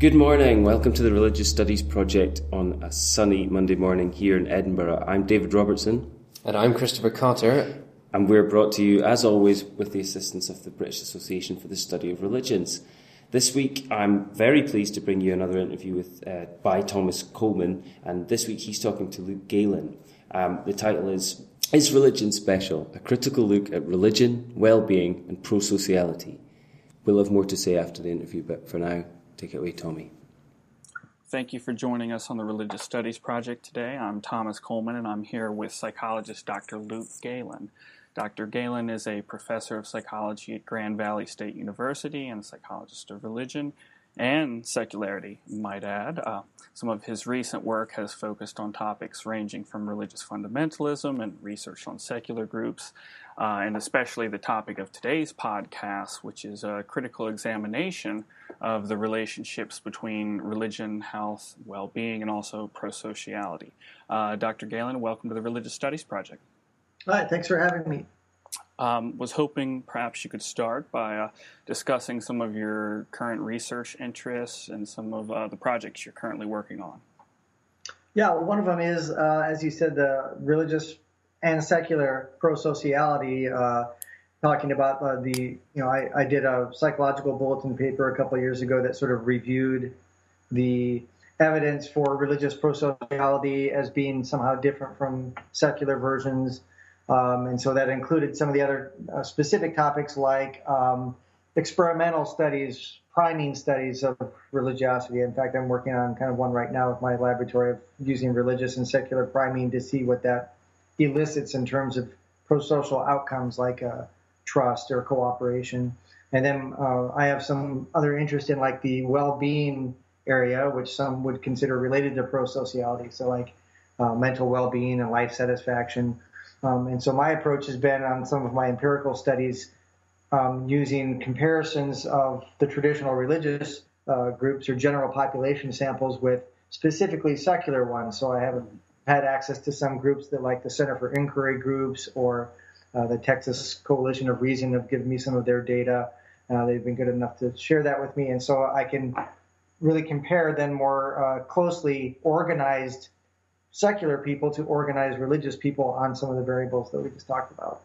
Good morning. Welcome to the Religious Studies Project on a sunny Monday morning here in Edinburgh. I'm David Robertson. And I'm Christopher Cotter. And we're brought to you, as always, with the assistance of the British Association for the Study of Religions. This week, I'm very pleased to bring you another interview with uh, by Thomas Coleman, and this week he's talking to Luke Galen. Um, the title is "Is Religion Special? A critical look at religion, well-being, and pro-sociality." We'll have more to say after the interview, but for now, Take it away, Tommy. Thank you for joining us on the Religious Studies Project today. I'm Thomas Coleman, and I'm here with psychologist Dr. Luke Galen. Dr. Galen is a professor of psychology at Grand Valley State University and a psychologist of religion and secularity, might add. Uh, some of his recent work has focused on topics ranging from religious fundamentalism and research on secular groups, uh, and especially the topic of today's podcast, which is a critical examination of the relationships between religion, health, well being, and also pro sociality. Uh, Dr. Galen, welcome to the Religious Studies Project. Hi, thanks for having me. Um, was hoping perhaps you could start by uh, discussing some of your current research interests and some of uh, the projects you're currently working on. Yeah, one of them is, uh, as you said, the religious and secular pro sociality. Uh, talking about uh, the, you know, I, I, did a psychological bulletin paper a couple years ago that sort of reviewed the evidence for religious pro sociality as being somehow different from secular versions. Um, and so that included some of the other uh, specific topics like um, experimental studies, priming studies of religiosity. In fact, I'm working on kind of one right now with my laboratory of using religious and secular priming to see what that elicits in terms of pro-social outcomes like uh, trust or cooperation. And then uh, I have some other interest in like the well-being area, which some would consider related to pro-sociality. So like uh, mental well-being and life satisfaction. Um, and so my approach has been on some of my empirical studies um, using comparisons of the traditional religious uh, groups or general population samples with specifically secular ones. So I haven't had access to some groups that like the Center for Inquiry groups or uh, the Texas Coalition of Reason have given me some of their data. Uh, they've been good enough to share that with me, and so I can really compare then more uh, closely organized secular people to organized religious people on some of the variables that we just talked about.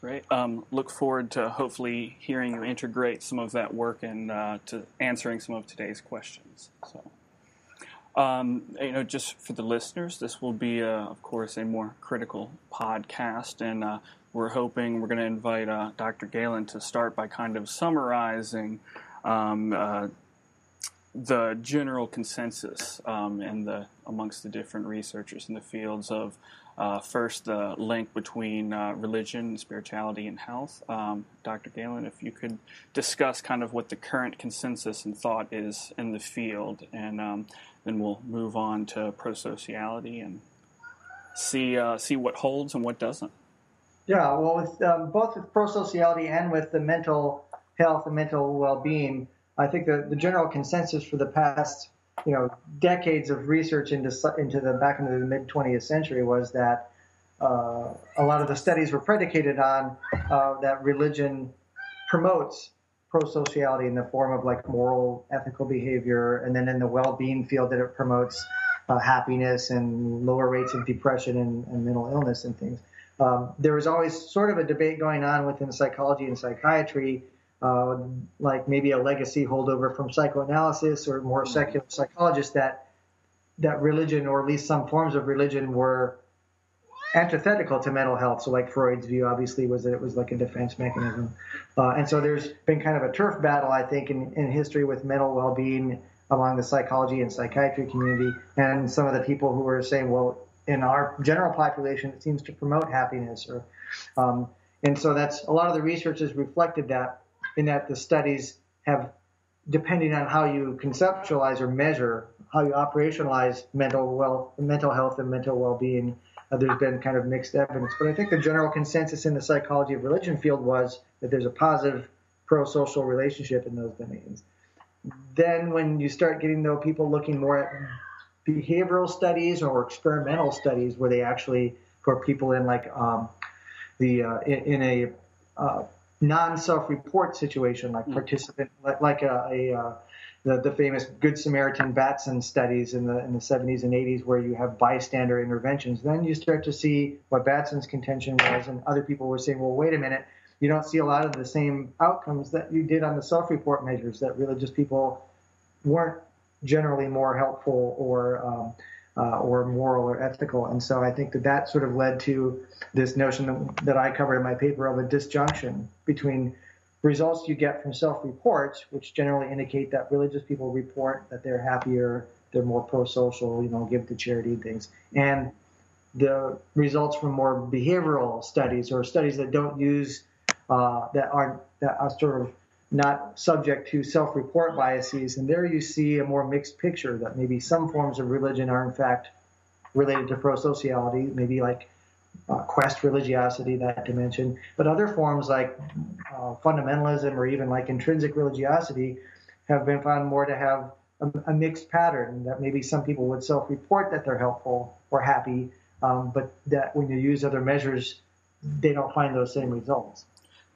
Great. Um, look forward to hopefully hearing you integrate some of that work and uh, to answering some of today's questions. So, um, you know, just for the listeners, this will be, uh, of course, a more critical podcast, and uh, we're hoping we're going to invite uh, Dr. Galen to start by kind of summarizing um, uh, the general consensus um, in the amongst the different researchers in the fields of uh, first the link between uh, religion, spirituality, and health. Um, Dr. Galen, if you could discuss kind of what the current consensus and thought is in the field, and um, then we'll move on to pro-sociality and see uh, see what holds and what doesn't. Yeah, well, with um, both with pro-sociality and with the mental health and mental well-being, I think the, the general consensus for the past, you know, decades of research into into the back into the mid 20th century was that uh, a lot of the studies were predicated on uh, that religion promotes pro-sociality in the form of like moral, ethical behavior, and then in the well-being field that it promotes uh, happiness and lower rates of depression and, and mental illness and things. Um, there was always sort of a debate going on within psychology and psychiatry, uh, like maybe a legacy holdover from psychoanalysis or more secular psychologists that that religion or at least some forms of religion were antithetical to mental health. So, like Freud's view, obviously, was that it was like a defense mechanism. Uh, and so, there's been kind of a turf battle, I think, in, in history with mental well-being among the psychology and psychiatry community, and some of the people who were saying, well, in our general population, it seems to promote happiness. Or, um, and so that's a lot of the research has reflected that in that the studies have, depending on how you conceptualize or measure, how you operationalize mental well, mental health and mental well-being, uh, there's been kind of mixed evidence. But I think the general consensus in the psychology of religion field was that there's a positive pro-social relationship in those domains. Then when you start getting though people looking more at behavioral studies or experimental studies where they actually for people in like um, the uh, in, in, a uh, non self-report situation like mm. participant like, like a, a uh, the, the famous Good Samaritan Batson studies in the in the 70s and 80s, where you have bystander interventions. Then you start to see what Batson's contention was, and other people were saying, well, wait a minute, you don't see a lot of the same outcomes that you did on the self-report measures. That religious people weren't generally more helpful or um, uh, or moral or ethical. And so I think that that sort of led to this notion that, that I covered in my paper of a disjunction between results you get from self-reports, which generally indicate that religious people report that they're happier, they're more pro-social, you know, give to charity and things, and the results from more behavioral studies or studies that don't use uh, that are that are sort of not subject to self-report biases. And there you see a more mixed picture that maybe some forms of religion are in fact related to pro-sociality, maybe like uh, quest religiosity, that dimension. But other forms like uh, fundamentalism or even like intrinsic religiosity have been found more to have a, a mixed pattern. That maybe some people would self-report that they're helpful or happy, um, but that when you use other measures, they don't find those same results.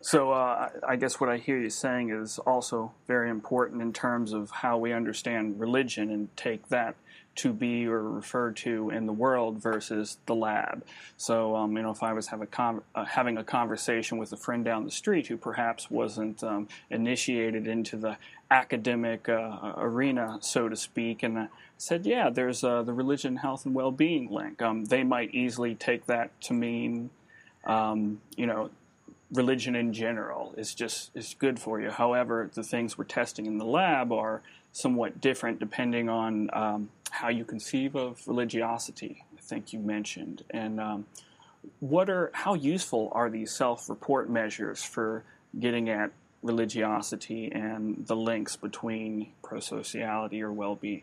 So uh, I guess what I hear you saying is also very important in terms of how we understand religion and take that to be or referred to in the world versus the lab. So um, you know, if I was have a con- uh, having a conversation with a friend down the street who perhaps wasn't um, initiated into the academic uh, arena, so to speak, and said, "Yeah, there's uh, the religion, health, and well-being link," um, they might easily take that to mean. Um, you know, religion in general is just is good for you. However, the things we're testing in the lab are somewhat different depending on um, how you conceive of religiosity. I think you mentioned and um, what are how useful are these self-report measures for getting at religiosity and the links between prosociality or well-being?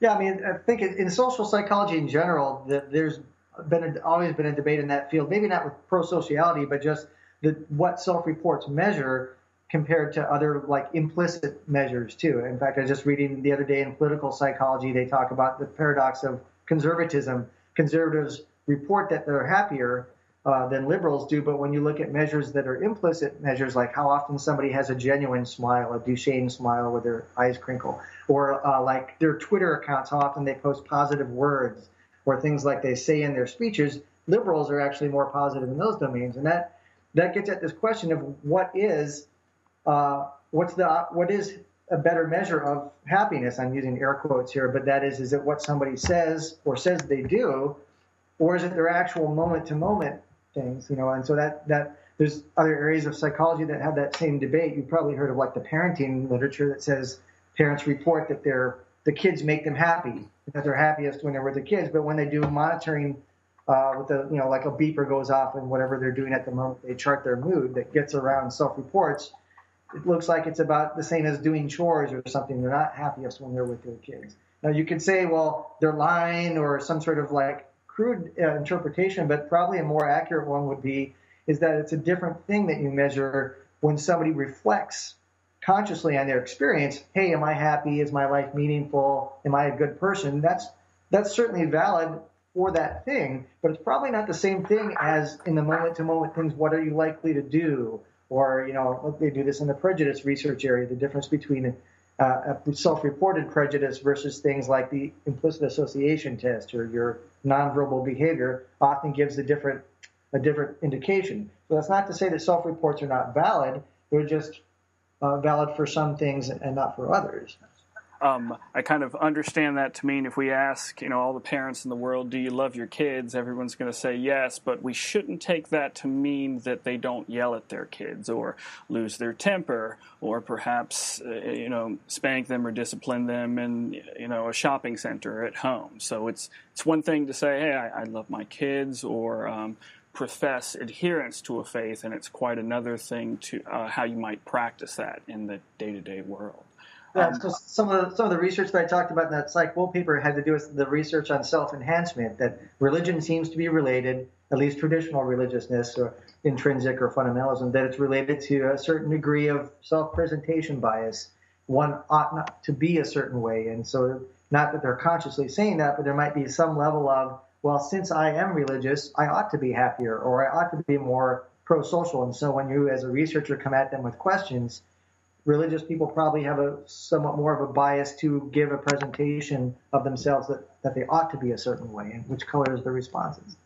Yeah, I mean, I think in social psychology in general, that there's been a, always been a debate in that field. Maybe not with pro-sociality, but just the, what self-reports measure compared to other like implicit measures too. In fact, I was just reading the other day in political psychology, they talk about the paradox of conservatism. Conservatives report that they're happier uh, than liberals do, but when you look at measures that are implicit measures, like how often somebody has a genuine smile, a Duchenne smile with their eyes crinkle, or uh, like their Twitter accounts, how often they post positive words, or things like they say in their speeches, liberals are actually more positive in those domains, and that that gets at this question of what is uh, what's the what is a better measure of happiness? I'm using air quotes here, but that is is it what somebody says or says they do, or is it their actual moment to moment things? You know, and so that that there's other areas of psychology that have that same debate. You've probably heard of like the parenting literature that says parents report that their the kids make them happy that they're happiest when they're with the kids, but when they do monitoring uh, with the you know like a beeper goes off and whatever they're doing at the moment they chart their mood that gets around self-reports it looks like it's about the same as doing chores or something they're not happiest when they're with their kids now you could say well they're lying or some sort of like crude uh, interpretation but probably a more accurate one would be is that it's a different thing that you measure when somebody reflects consciously on their experience hey am i happy is my life meaningful am i a good person that's that's certainly valid for that thing, but it's probably not the same thing as in the moment to moment things. What are you likely to do? Or, you know, they do this in the prejudice research area, the difference between uh, a self-reported prejudice versus things like the implicit association test or your nonverbal behavior often gives a different a different indication. So that's not to say that self-reports are not valid; they're just uh, valid for some things and not for others. Um, I kind of understand that to mean if we ask, you know, all the parents in the world, do you love your kids? Everyone's going to say yes, but we shouldn't take that to mean that they don't yell at their kids or lose their temper or perhaps, uh, you know, spank them or discipline them in, you know, a shopping center at home. So it's it's one thing to say, hey, I, I love my kids or um, profess adherence to a faith, and it's quite another thing to uh, how you might practice that in the day to day world. Yeah, um, so some of the, some of the research that I talked about in that Psych Bull paper had to do with the research on self enhancement. That religion seems to be related, at least traditional religiousness or intrinsic or fundamentalism, that it's related to a certain degree of self presentation bias. One ought not to be a certain way, and so not that they're consciously saying that, but there might be some level of well, since I am religious, I ought to be happier or I ought to be more pro social. And so when you, as a researcher, come at them with questions religious people probably have a somewhat more of a bias to give a presentation of themselves that, that they ought to be a certain way, and which colors the responses.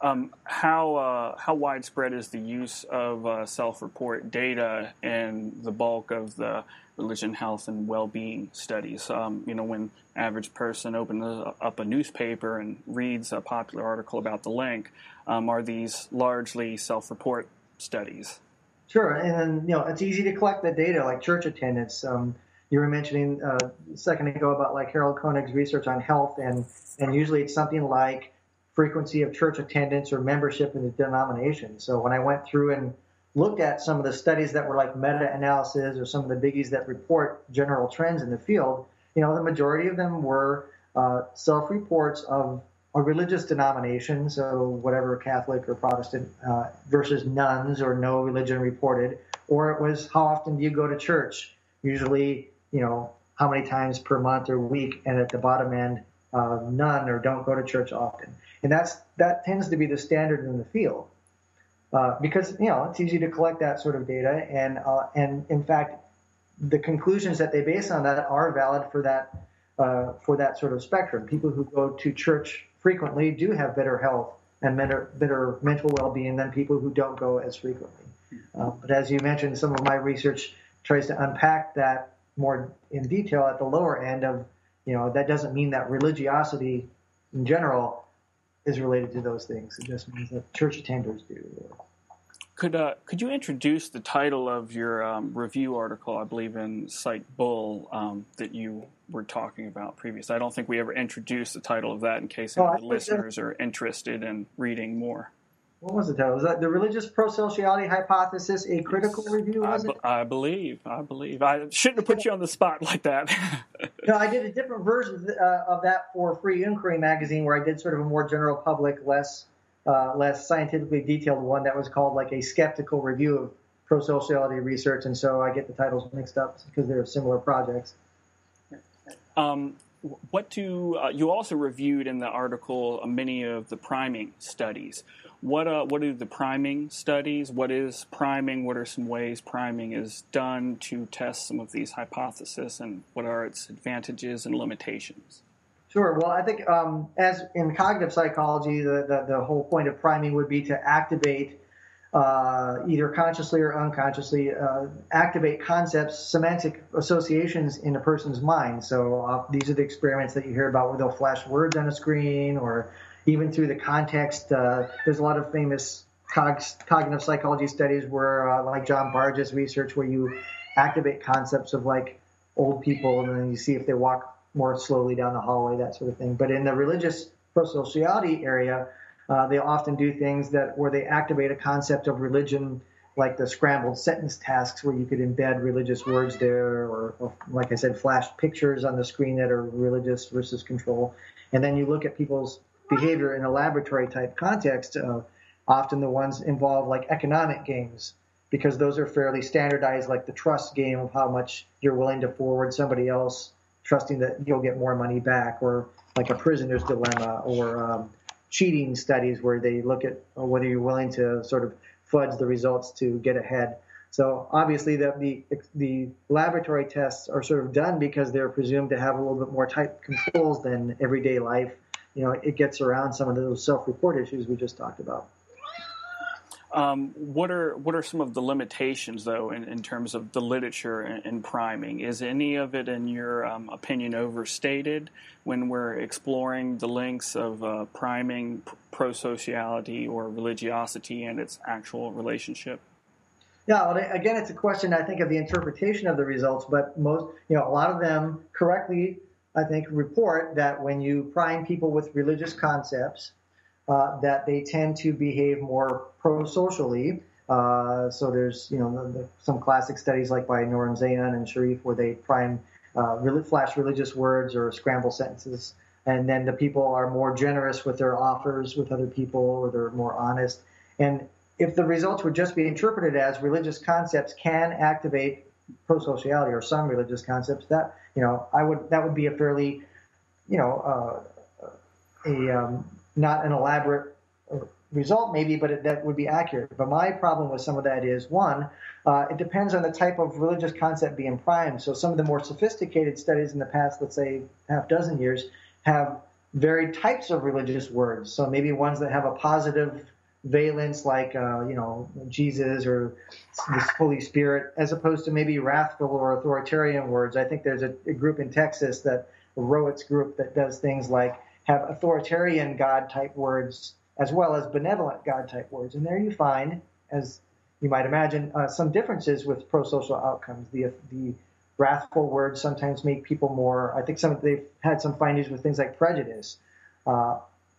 Um, how uh, how widespread is the use of uh, self-report data in the bulk of the religion, health, and well-being studies? Um, you know, when average person opens up a newspaper and reads a popular article about the link, um, are these largely self-report studies? Sure, and then you know it's easy to collect the data like church attendance. Um, you were mentioning uh, a second ago about like Harold Koenig's research on health, and and usually it's something like frequency of church attendance or membership in the denomination. So when I went through and looked at some of the studies that were like meta-analysis or some of the biggies that report general trends in the field, you know, the majority of them were uh, self-reports of a religious denomination, so whatever Catholic or Protestant, uh, versus nones or no religion reported, or it was how often do you go to church? Usually, you know, how many times per month or week, and at the bottom end, uh, none or don't go to church often and that's that tends to be the standard in the field uh, because you know it's easy to collect that sort of data, and uh, and in fact, the conclusions that they base on that are valid for that uh, for that sort of spectrum. People who go to church frequently do have better health and better, better mental well-being than people who don't go as frequently. Uh, but as you mentioned, some of my research tries to unpack that more in detail at the lower end of, you know, that doesn't mean that religiosity in general is related to those things. It just means that church attenders do. Could uh, could you introduce the title of your um, review article? I believe in Psych Bull um, that you were talking about previously. I don't think we ever introduced the title of that in case any oh, listeners are interested in reading more what was the title? Was that the religious pro-sociality hypothesis? A critical review? Was I, it? I believe. I believe. I shouldn't have put you on the spot like that. no, I did a different version uh, of that for Free Inquiry magazine, where I did sort of a more general public, less uh, less scientifically detailed one that was called like a skeptical review of pro-sociality research, and so I get the titles mixed up because they're similar projects. Um, what do uh, you also reviewed in the article many of the priming studies? what uh, what are the priming studies? What is priming? What are some ways priming is done to test some of these hypotheses, and what are its advantages and limitations? Sure. Well, I think um, as in cognitive psychology, the, the, the, whole point of priming would be to activate, uh, either consciously or unconsciously, uh, activate concepts, semantic associations in a person's mind. So uh, these are the experiments that you hear about where they'll flash words on a screen or even through the context. Uh, there's a lot of famous cog- cognitive psychology studies where, uh, like John Bargh's research, where you activate concepts of like old people and then you see if they walk more slowly down the hallway, that sort of thing. But in the religious prosociality area, uh, they often do things that where they activate a concept of religion, like the scrambled sentence tasks, where you could embed religious words there, or, or like I said, flash pictures on the screen that are religious versus control. And then you look at people's behavior in a laboratory type context, uh, often the ones involve like economic games because those are fairly standardized, like the trust game of how much you're willing to forward somebody else, trusting that you'll get more money back, or like a prisoner's dilemma, or um, cheating studies where they look at whether you're willing to sort of fudge the results to get ahead. So obviously, the, the the laboratory tests are sort of done because they're presumed to have a little bit more tight controls than everyday life you know, it gets around some of those self-report issues we just talked about. Um, what are what are some of the limitations, though, in, in terms of the literature in, priming? Is any of it, in your um, opinion, overstated when we're exploring the links of uh, priming pro-sociality or religiosity and its actual relationship? Yeah, again, it's a question I think of the interpretation of the results, but most, you know, a lot of them correctly I think, report that when you prime people with religious concepts, uh, that they tend to behave more pro-socially. Uh, so there's, you know, the, the, some classic studies like by Norenzayan and Shariff where they prime uh, flash religious words or scramble sentences, and then the people are more generous with their offers with other people, or they're more honest. And if the results would just be interpreted as religious concepts can activate pro-sociality or some religious concepts, that you know, I would that would be a fairly, you know, uh, a um, not an elaborate, result, maybe, but it, that would be accurate. But my problem with some of that is one, uh, it depends on the type of religious concept being primed. So some of the more sophisticated studies in the past, let's say half dozen years, have varied types of religious words. So maybe ones that have a positive valence, like uh, you know Jesus or the Holy Spirit, as opposed to maybe wrathful or authoritarian words. I think there's a, a group in Texas that a Rowatt group that does things like have authoritarian God type words as well as benevolent God type words. And there you find, as you might imagine, uh, some differences with pro-social outcomes. The the wrathful words sometimes make people more. I think some of they've had some findings with things like prejudice. Uh,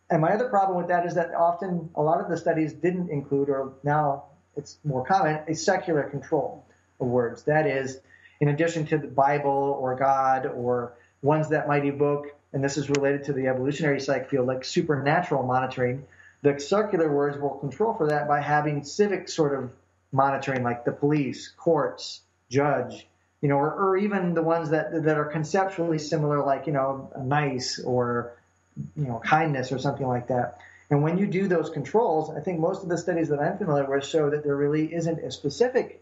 and my other problem with that is that often a lot of the studies didn't include, or now it's more common, a secular control of words. That is, in addition to the Bible or God or ones that might evoke, and this is related to the evolutionary psych field, like supernatural monitoring, the circular words will control for that by having civic sort of monitoring, like the police, courts, judge, you know, or, or even the ones that that are conceptually similar, like you know, nice or you know, kindness or something like that. And when you do those controls, I think most of the studies that I'm familiar with show that there really isn't a specific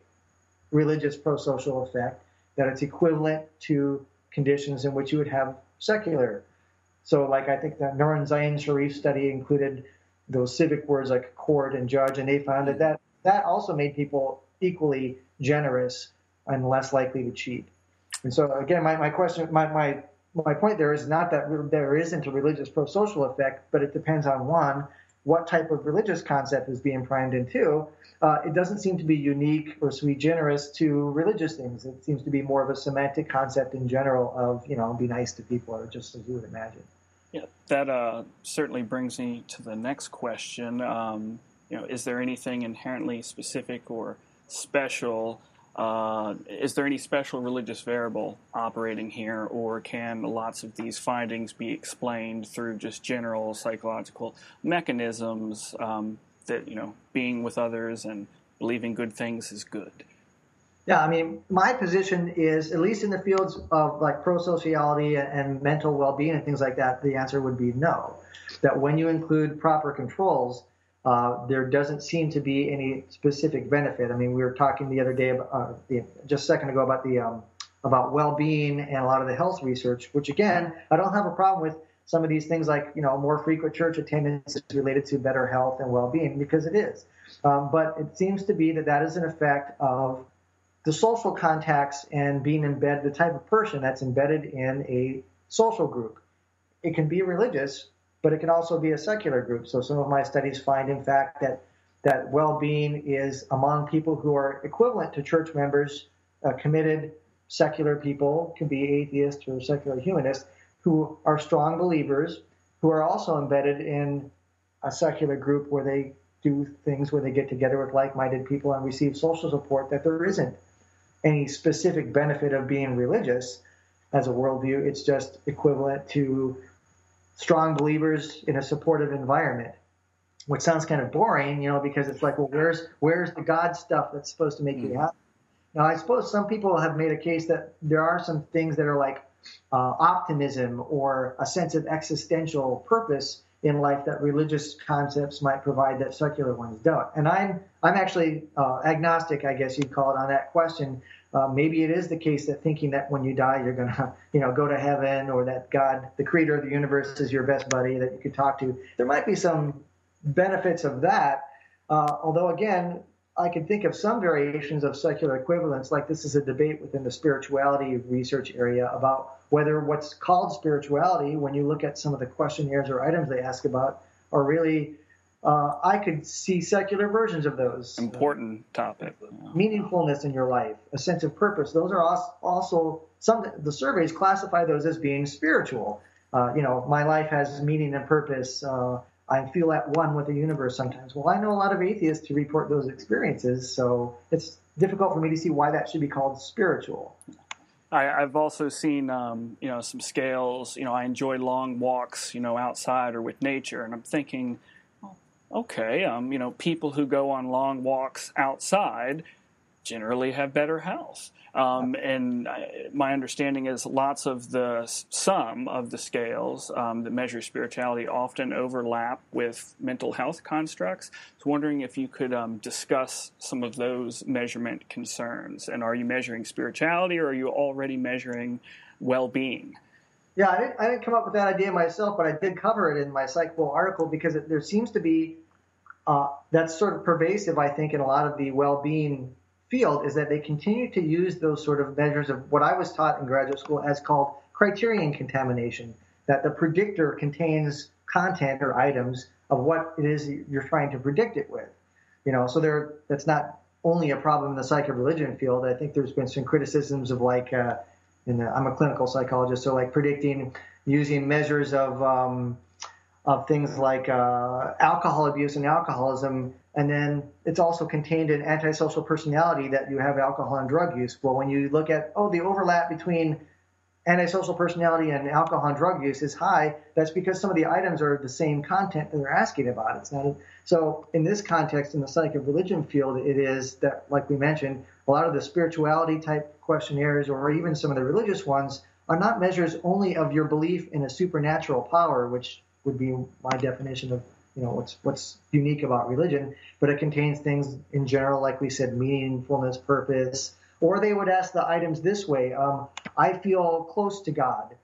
religious pro-social effect, that it's equivalent to conditions in which you would have secular. So, like I think the Nuran Zain Shariff study included those civic words like court and judge, and they found that that, that also made people equally generous and less likely to cheat. And so, again, my, my question, my, my my point there is not that there isn't a religious pro-social effect, but it depends on one, what type of religious concept is being primed into. Uh, it doesn't seem to be unique or sui generis to religious things. It seems to be more of a semantic concept in general of, you know, be nice to people, or just as you would imagine. Yeah, that uh, certainly brings me to the next question. Um, you know, is there anything inherently specific or special uh, is there any special religious variable operating here, or can lots of these findings be explained through just general psychological mechanisms um, that, you know, being with others and believing good things is good? Yeah, I mean, my position is, at least in the fields of like pro sociality and mental well being and things like that, the answer would be no. That when you include proper controls, uh, there doesn't seem to be any specific benefit. I mean, we were talking the other day, about, uh, just a second ago, about the um, about well-being and a lot of the health research. Which again, I don't have a problem with some of these things, like you know, more frequent church attendance is related to better health and well-being because it is. Um, but it seems to be that that is an effect of the social contacts and being embedded, the type of person that's embedded in a social group. It can be religious, but it can also be a secular group. So some of my studies find, in fact, that that well-being is among people who are equivalent to church members, uh, committed secular people, can be atheists or secular humanists, who are strong believers, who are also embedded in a secular group where they do things where they get together with like-minded people and receive social support. That there isn't any specific benefit of being religious as a worldview. It's just equivalent to strong believers in a supportive environment which sounds kind of boring, you know, because it's like, well, where's where's the God stuff that's supposed to make mm-hmm. you happy? Now, I suppose some people have made a case that there are some things that are like uh, optimism or a sense of existential purpose in life that religious concepts might provide that secular ones don't. And I'm I'm actually uh, agnostic, I guess you'd call it, on that question. Uh, maybe it is the case that thinking that when you die you're to, you know, go to heaven, or that God, the creator of the universe, is your best buddy that you can talk to. There might be some benefits of that. Uh, although again, I can think of some variations of secular equivalence, like this is a debate within the spirituality research area about whether what's called spirituality, when you look at some of the questionnaires or items they ask about, are really uh, I could see secular versions of those. Important uh, topic. Meaningfulness in your life, a sense of purpose. Those are also some. The surveys classify those as being spiritual. Uh, you know, my life has meaning and purpose. Uh, I feel at one with the universe sometimes. Well, I know a lot of atheists who report those experiences, so it's difficult for me to see why that should be called spiritual. I, have also seen, um, you know, some scales. You know, I enjoy long walks, you know, outside or with nature, and I'm thinking okay, um, you know, people who go on long walks outside, generally have better health. Um, and I, my understanding is lots of the some of the scales um, that measure spirituality often overlap with mental health constructs. So, wondering if you could um, discuss some of those measurement concerns. And are you measuring spirituality, or are you already measuring well-being? Yeah, I didn't, I didn't come up with that idea myself, but I did cover it in my Psych Bull article because it, there seems to be uh, that's sort of pervasive, I think, in a lot of the well-being field is that they continue to use those sort of measures of what I was taught in graduate school as called criterion contamination, that the predictor contains content or items of what it is you're trying to predict it with. You know, so there that's not only a problem in the psych of religion field. I think there's been some criticisms of like, uh, in the, I'm a clinical psychologist, so like predicting using measures of um, of things like uh, alcohol abuse and alcoholism and then it's also contained in antisocial personality that you have alcohol and drug use. Well, when you look at, oh, the overlap between antisocial personality and alcohol and drug use is high, that's because some of the items are the same content that they're asking about. It's not so in this context, in the psych of religion field, it is that, like we mentioned, a lot of the spirituality type questionnaires or even some of the religious ones are not measures only of your belief in a supernatural power, which would be my definition of you know what's what's unique about religion, but it contains things in general, like we said, meaningfulness, purpose. Or they would ask the items this way: um, I feel close to God.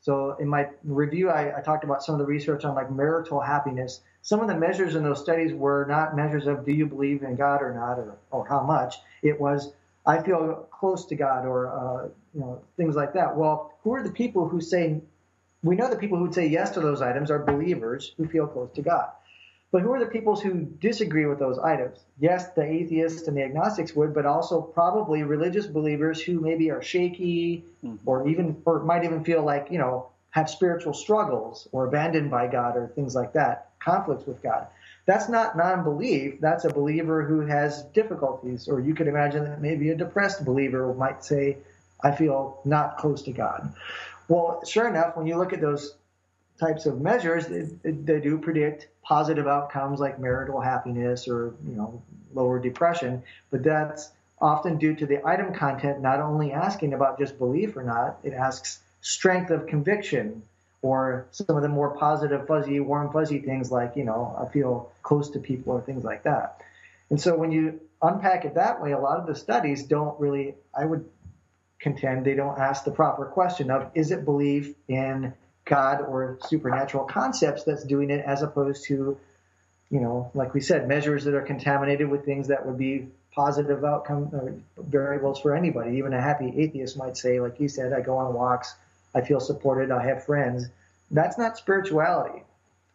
So in my review, I, I, talked about some of the research on like marital happiness. Some of the measures in those studies were not measures of do you believe in God or not, or, or how much. It was I feel close to God, or uh, you know things like that. Well, who are the people who say we know the people who would say yes to those items are believers who feel close to God. But who are the peoples who disagree with those items? Yes, the atheists and the agnostics would, but also probably religious believers who maybe are shaky mm-hmm. or even or might even feel like, you know, have spiritual struggles or abandoned by God or things like that, conflicts with God. That's not non-belief. That's a believer who has difficulties. Or you could imagine that maybe a depressed believer might say, I feel not close to God. Well, sure enough, when you look at those types of measures, they, they do predict positive outcomes like marital happiness or you know lower depression, but that's often due to the item content not only asking about just belief or not, it asks strength of conviction or some of the more positive, fuzzy, warm, fuzzy things like, you know, I feel close to people or things like that. And so when you unpack it that way, a lot of the studies don't really, I would contend they don't ask the proper question of is it belief in God or supernatural concepts that's doing it as opposed to, you know, like we said, measures that are contaminated with things that would be positive outcome uh, variables for anybody. Even a happy atheist might say, like you said, I go on walks, I feel supported, I have friends. That's not spirituality.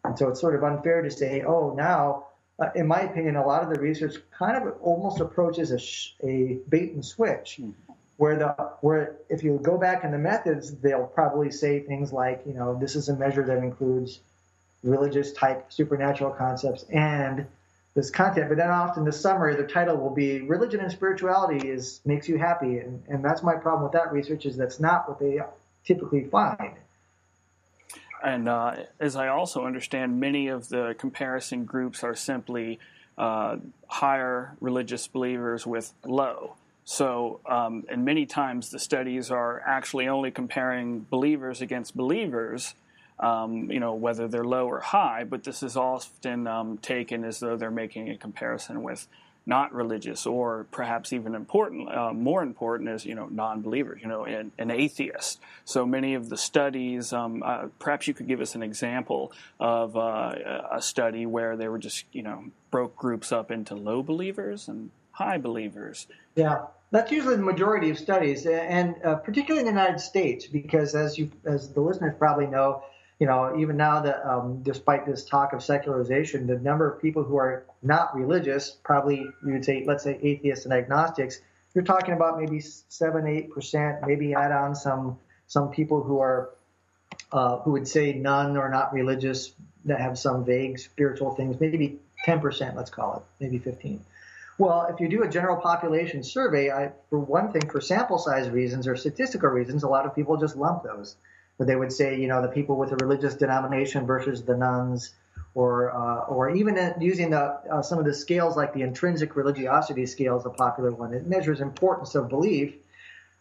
And so it's sort of unfair to say, oh, now, uh, in my opinion, a lot of the research kind of almost approaches a, sh- a bait and switch. Mm-hmm where the where if you go back in the methods, they'll probably say things like, you know, this is a measure that includes religious type supernatural concepts and this content. But then often the summary, the title will be religion and spirituality is makes you happy, and and that's my problem with that research is that's not what they typically find. And uh, as I also understand, many of the comparison groups are simply uh, higher religious believers with low. So, um, and many times the studies are actually only comparing believers against believers, um, you know, whether they're low or high, but this is often um, taken as though they're making a comparison with not religious or perhaps even important, uh, more important is, you know, non-believers, you know, an, an atheist. So many of the studies, um, uh, perhaps you could give us an example of uh, a study where they were just, you know, broke groups up into low believers and high believers. Yeah. That's usually the majority of studies, and uh, particularly in the United States, because as you, as the listeners probably know, you know, even now that um, despite this talk of secularization, the number of people who are not religious, probably you would say, let's say atheists and agnostics, you're talking about maybe seven, eight percent, maybe add on some some people who are uh, who would say none or not religious that have some vague spiritual things, maybe ten percent, let's call it, maybe fifteen. Well, if you do a general population survey, I, for one thing, for sample size reasons or statistical reasons, a lot of people just lump those. But they would say, you know, the people with a religious denomination versus the nones, or uh, or even using the, uh, some of the scales like the intrinsic religiosity scale is a popular one. It measures importance of belief,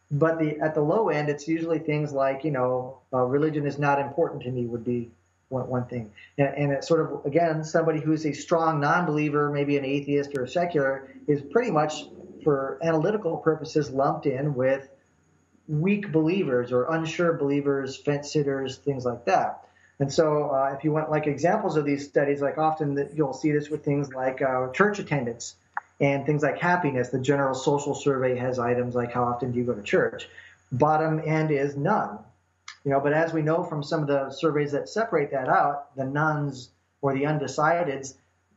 but the at the low end, it's usually things like you know uh, religion is not important to me would be one, one thing, and, and it's sort of again somebody who's a strong non-believer, maybe an atheist or a secular, is pretty much for analytical purposes lumped in with weak believers or unsure believers, fence sitters, things like that. And so, uh, if you want like examples of these studies, like often that you'll see this with things like uh, church attendance and things like happiness. The general social survey has items like how often do you go to church. Bottom end is none. You know, but as we know from some of the surveys that separate that out, the nones or the undecideds,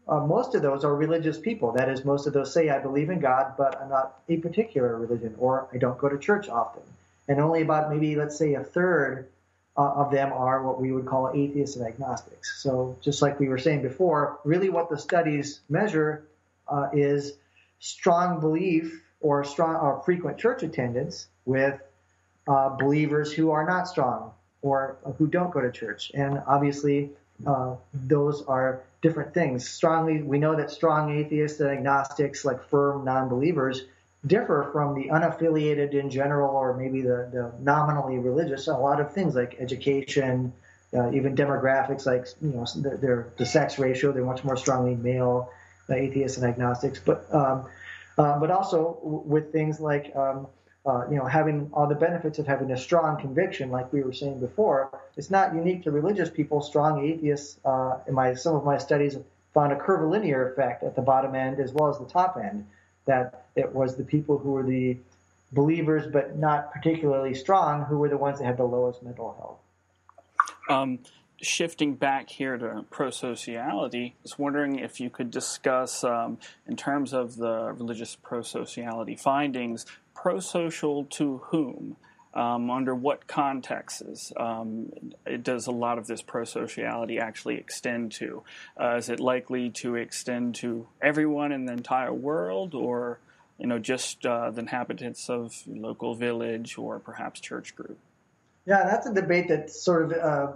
uh, most of those are religious people. That is, most of those say, I believe in God, but I'm not a particular religion, or I don't go to church often. And only about maybe, let's say, a third uh, of them are what we would call atheists and agnostics. So, just like we were saying before, really what the studies measure uh, is strong belief or strong or frequent church attendance with uh, believers who are not strong or who don't go to church. And obviously, uh, those are different things. Strongly, we know that strong atheists and agnostics, like firm non-believers, differ from the unaffiliated in general, or maybe the, the nominally religious. A lot of things like education, uh, even demographics, like you know, their, the sex ratio, they're much more strongly male, uh, atheists and agnostics. But um, uh, but also with things like um, uh, you know, having all the benefits of having a strong conviction, like we were saying before, it's not unique to religious people. Strong atheists, uh, in my some of my studies, found a curvilinear effect at the bottom end as well as the top end. That it was the people who were the believers but not particularly strong who were the ones that had the lowest mental health. Um, shifting back here to pro-sociality, I was wondering if you could discuss, um, in terms of the religious pro-sociality findings, pro-social to whom? Um, under what contexts um, does a lot of this pro-sociality actually extend to? Uh, is it likely to extend to everyone in the entire world, or you know, just uh, the inhabitants of local village or perhaps church group? Yeah, that's a debate that sort of uh,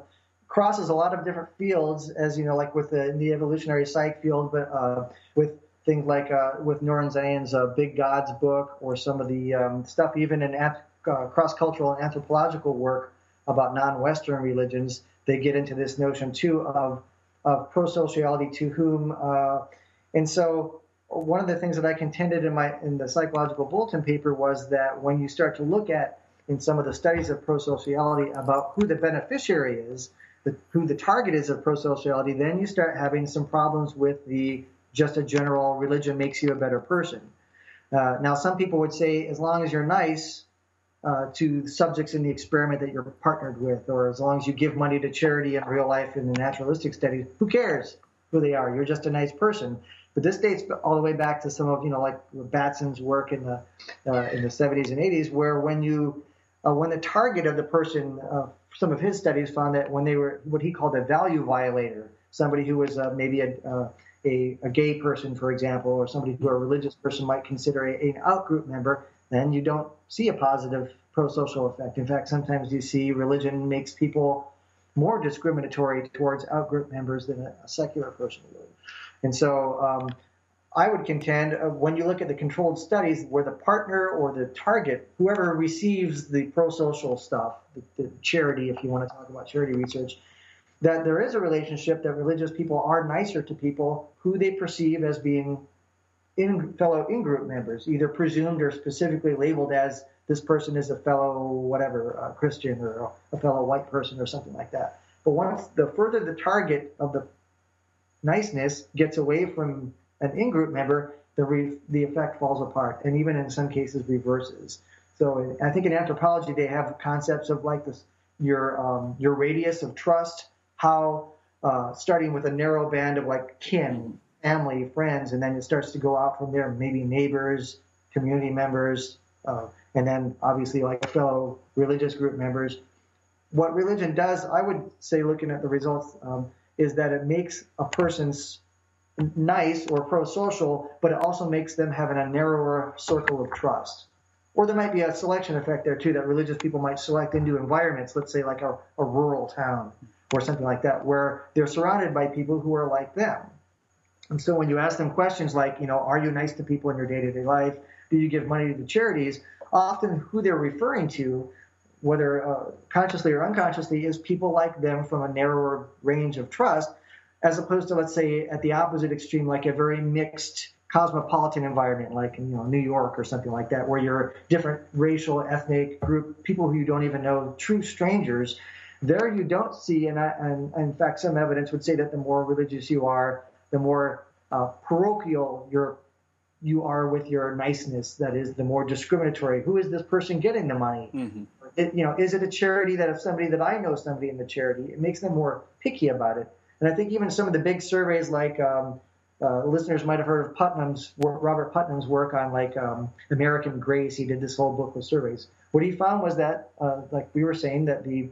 crosses a lot of different fields, as you know, like with the, the evolutionary psych field, but uh, with things like uh, with Norenzayan's uh, Big Gods book, or some of the um, stuff even in uh, cross-cultural and anthropological work about non-Western religions. They get into this notion too of of pro-sociality to whom, uh, and so one of the things that I contended in my in the psychological bulletin paper was that when you start to look at in some of the studies of pro-sociality about who the beneficiary is, the, who the target is of pro-sociality, then you start having some problems with the just a general religion makes you a better person. Uh, now, some people would say as long as you're nice uh, to subjects in the experiment that you're partnered with, or as long as you give money to charity in real life in the naturalistic studies, who cares who they are? You're just a nice person. But this dates all the way back to some of you know like Batson's work in the uh, in the 70s and 80s, where when you uh, when the target of the person, uh, some of his studies found that when they were what he called a value violator, somebody who was uh, maybe a a, a, gay person, for example, or somebody who a religious person might consider a, an outgroup member, then you don't see a positive pro-social effect. In fact, sometimes you see religion makes people more discriminatory towards outgroup members than a, secular person would. And so um, I would contend uh, when you look at the controlled studies where the partner or the target, whoever receives the pro-social stuff, the, the charity, if you want to talk about charity research, that there is a relationship that religious people are nicer to people who they perceive as being in, fellow in-group members, either presumed or specifically labeled as this person is a fellow whatever uh, Christian or a fellow white person or something like that. But once the further the target of the niceness gets away from an in-group member, the re- the effect falls apart, and even in some cases reverses. So I think in anthropology they have concepts of like this your um, your radius of trust how uh, starting with a narrow band of like kin, family, friends, and then it starts to go out from there, maybe neighbors, community members, uh, and then obviously like fellow religious group members. What religion does, I would say, looking at the results, um, is that it makes a person's nice or pro-social, but it also makes them have a narrower circle of trust. Or there might be a selection effect there too, that religious people might select into environments, let's say like a, a rural town or something like that, where they're surrounded by people who are like them. And so when you ask them questions like, you know, are you nice to people in your day to day life? Do you give money to the charities? Often who they're referring to, whether uh, consciously or unconsciously, is people like them from a narrower range of trust, as opposed to, let's say, at the opposite extreme, like a very mixed cosmopolitan environment like you know New York or something like that, where you're different racial, ethnic group, people who you don't even know, true strangers. There you don't see, and, I, and, and in fact, some evidence would say that the more religious you are, the more uh, parochial you're, you are with your niceness. That is, the more discriminatory. Who is this person getting the money? Mm-hmm. It, you know, is it a charity that if somebody that I know somebody in the charity, it makes them more picky about it. And I think even some of the big surveys like um, uh, listeners might have heard of Putnam's Robert Putnam's work on like um, American Grace. He did this whole book with surveys. What he found was that, uh, like we were saying, that the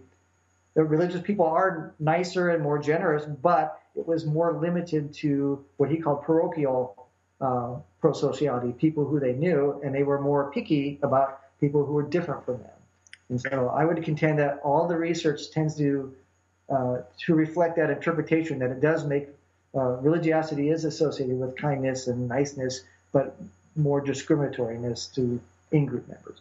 the religious people are nicer and more generous, but it was more limited to what he called parochial uh, pro-sociality, people who they knew, and they were more picky about people who were different from them. And so I would contend that all the research tends to uh, to reflect that interpretation that it does make uh, religiosity is associated with kindness and niceness, but more discriminatoriness to in-group members.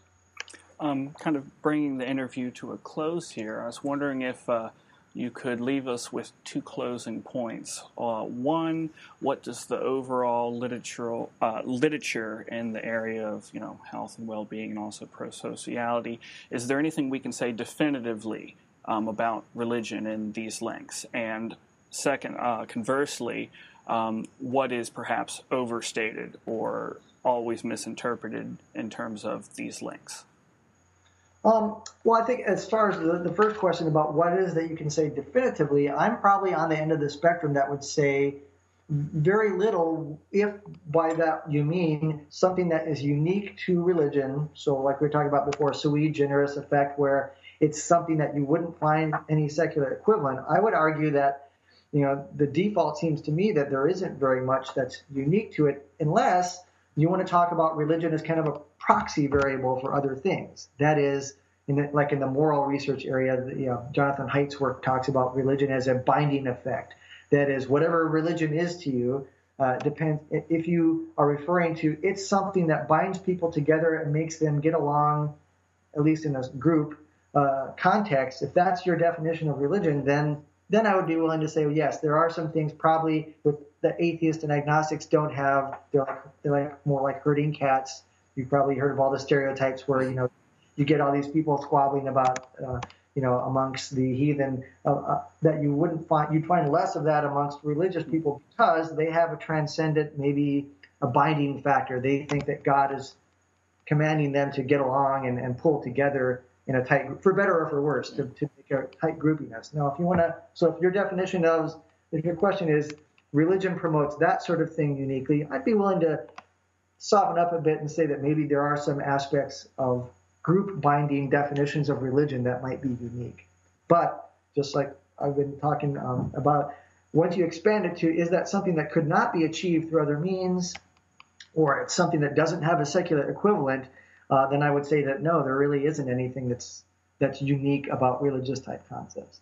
Um, kind of bringing the interview to a close here, I was wondering if uh, you could leave us with two closing points. Uh, one, what does the overall literature uh, literature in the area of you know health and well-being and also pro-sociality? Is there anything we can say definitively um, about religion in these links? And Second, uh, conversely, um, what is perhaps overstated or always misinterpreted in terms of these links? Um, well, I think as far as the, the, first question about what is that you can say definitively, I'm probably on the end of the spectrum that would say very little, if by that you mean something that is unique to religion. So, like we were talking about before, sui generis effect, where it's something that you wouldn't find any secular equivalent. I would argue that you know, the default seems to me that there isn't very much that's unique to it unless you want to talk about religion as kind of a proxy variable for other things. That is, in the, like in the moral research area, you know, Jonathan Haidt's work talks about religion as a binding effect. That is, whatever religion is to you, uh, depends if you are referring to it's something that binds people together and makes them get along, at least in a group uh, context. If that's your definition of religion, then then I would be willing to say, well, yes, there are some things probably with the atheists and agnostics don't have. They're like they're like more like herding cats. You've probably heard of all the stereotypes where you know you get all these people squabbling about uh, you know amongst the heathen uh, uh, that you wouldn't find you'd find less of that amongst religious people because they have a transcendent maybe a binding factor. They think that God is commanding them to get along and, and pull together in a tight for better or for worse, to, to make a tight groupiness. Now, if you want to, so if your definition of, if your question is religion promotes that sort of thing uniquely, I'd be willing to soften up a bit and say that maybe there are some aspects of group binding definitions of religion that might be unique. But just like I've been talking um, about, once you expand it to, is that something that could not be achieved through other means, or it's something that doesn't have a secular equivalent? uh, then I would say that no, there really isn't anything that's that's unique about religious type concepts.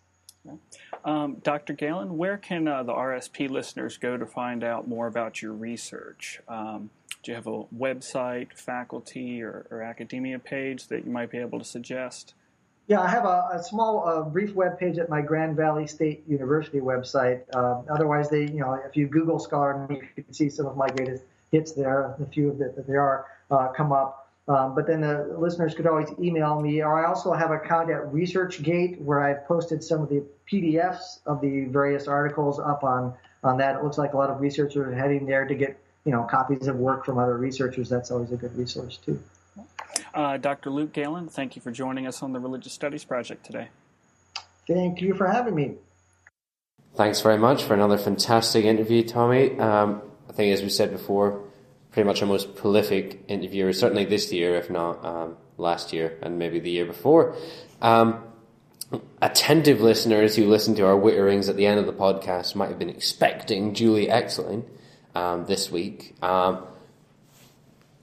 Um, Dr. Galen, where can uh, the RSP listeners go to find out more about your research? Um, do you have a website, faculty, or, or, academia page that you might be able to suggest? Yeah, I have a, a small, uh, brief web page at my Grand Valley State University website. Uh, otherwise, they, you know, if you Google Scholar, you can see some of my greatest hits there. A few of that there are uh, come up. Um, but then the listeners could always email me, or I also have an account at ResearchGate where I've posted some of the PDFs of the various articles up on on that. It looks like a lot of researchers are heading there to get you know copies of work from other researchers. That's always a good resource too. Uh, Dr. Luke Galen, thank you for joining us on the Religious Studies Project today. Thank you for having me. Thanks very much for another fantastic interview, Tommy. Um, I think, as we said before, pretty much our most prolific interviewer, certainly this year, if not um, last year and maybe the year before. Um, attentive listeners who listen to our witterings at the end of the podcast might have been expecting Julie Exline um, this week. Um,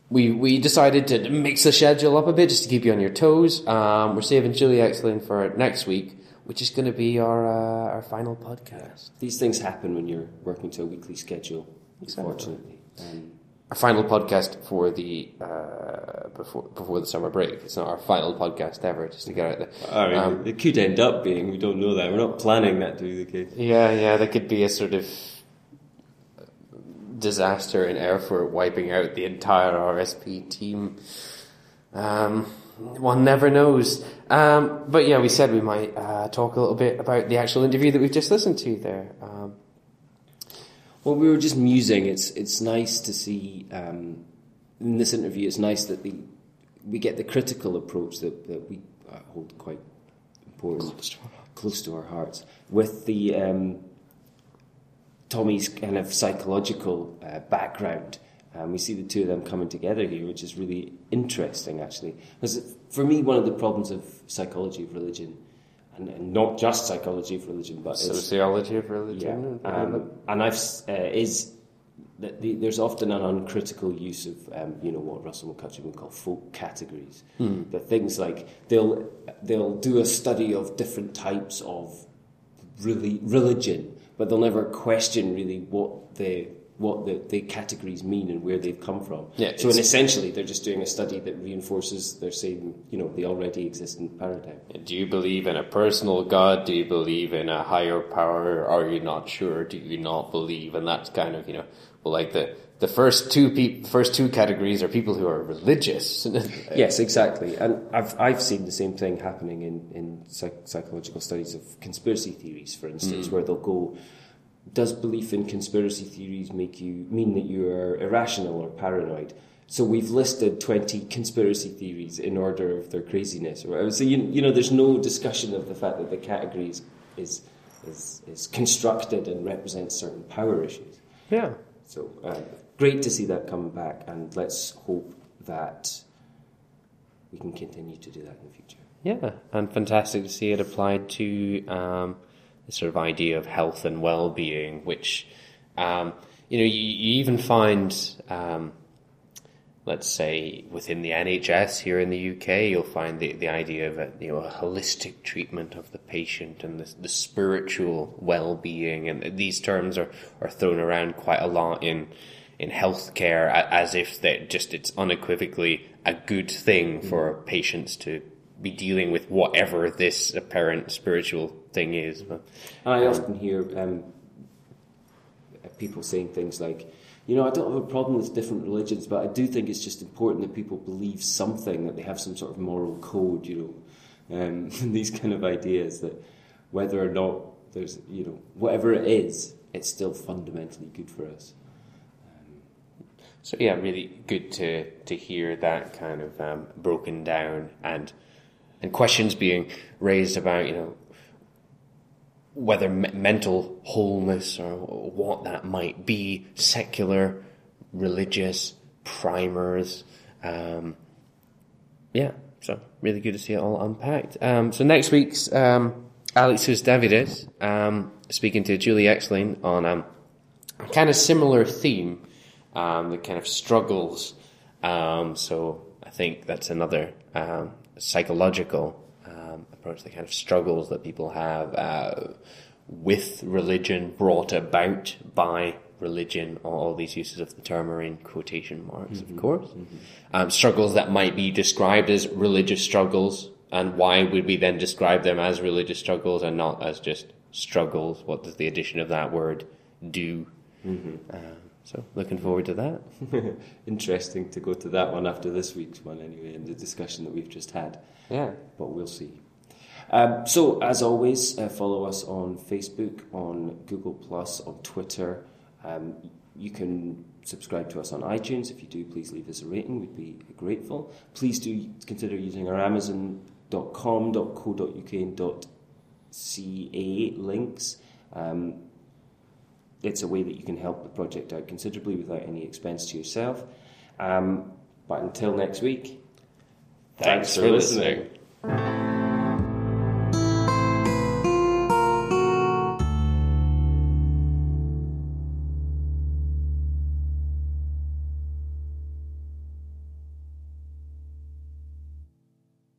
we we decided to mix the schedule up a bit just to keep you on your toes. Um, we're saving Julie Exline for next week which is going to be our uh, our final podcast. These things happen when you're working to a weekly schedule, Exactly. unfortunately. Our final podcast for the uh, before before the summer break. It's not our final podcast ever, just to get out there. I mean, Um, it could end up being, we don't know that. We're not planning that to be the case. Yeah, yeah, there could be a sort of disaster in Erfurt wiping out the entire RSP team. Um, one never knows. Um, but yeah, we said we might uh, talk a little bit about the actual interview that we've just listened to there. Um, Well, we were just musing. It's it's nice to see um, in this interview. It's nice that the we get the critical approach that, that we uh, hold quite important, close to our, hearts, with the um, Tommy's kind of psychological uh, background. Um, we see the two of them coming together here, which is really interesting, actually. Because for me, one of the problems of psychology of religion, and, and not just psychology of religion, but sociology of yeah, religion. um, and I've uh, is that the, there's often an uncritical use of um, you know what Russell McCutcheon would call folk categories. That things like they'll they'll do a study of different types of really religion, but they'll never question really what the what the, the categories mean and where they've come from. Yeah, so, and essentially, they're just doing a study that reinforces their same, you know, the already existent paradigm. Do you believe in a personal God? Do you believe in a higher power? Are you not sure? Do you not believe? And that's kind of you know, well, like the the first two the first two categories are people who are religious. Yes, exactly. And I've, I've seen the same thing happening in, in psych- psychological studies of conspiracy theories, for instance, mm. where they'll go, does belief in conspiracy theories make you mean that you are irrational or paranoid? So we've listed 20 conspiracy theories in order of their craziness. So, you, you know, there's no discussion of the fact that the categories is, is, is constructed and represents certain power issues. yeah. So uh, great to see that come back, and let's hope that we can continue to do that in the future. Yeah, and fantastic to see it applied to um, sort of idea of health and well-being, which um, you know you, you even find, um, let's say, within the NHS here in the UK, you'll find the, the idea of a you know a holistic treatment of the patient and the, the spiritual well-being, and these terms are, are thrown around quite a lot in in healthcare as if that just it's unequivocally a good thing for patients to be dealing with whatever this apparent spiritual thing is. But, And I often hear um, people saying things like, you know, I don't have a problem with different religions, but I do think it's just important that people believe something, that they have some sort of moral code, you know, um, these kind of ideas that whether or not there's, you know, whatever it is, it's still fundamentally good for us. so yeah, really good to to hear that kind of um, broken down and and questions being raised about you know whether me- mental wholeness or what that might be, secular, religious, primers. Um, yeah, so really good to see it all unpacked. Um, so next week's um, Alexis Davides um, speaking to Julie Exline on um, a kind of similar theme, um, the kind of struggles. Um, so I think that's another um, psychological um, approach, the kind of struggles that people have uh, with religion brought about by religion, all these uses of the term are in quotation marks, of course. Um, struggles that might be described as religious struggles, and why would we then describe them as religious struggles and not as just struggles? What does the addition of that word do? Um, so, looking forward to that. Interesting to go to that one after this week's one, anyway, and the discussion that we've just had. Yeah. but we'll see. Um, so, as always, uh, follow us on Facebook, on Google Plus, on Twitter. Um, you can subscribe to us on iTunes. If you do, please leave us a rating. We'd be grateful. Please do consider using our Amazon.com, .co.uk, and .ca links. Um, it's a way that you can help the project out considerably without any expense to yourself. Um, but until next week, Thanks for listening.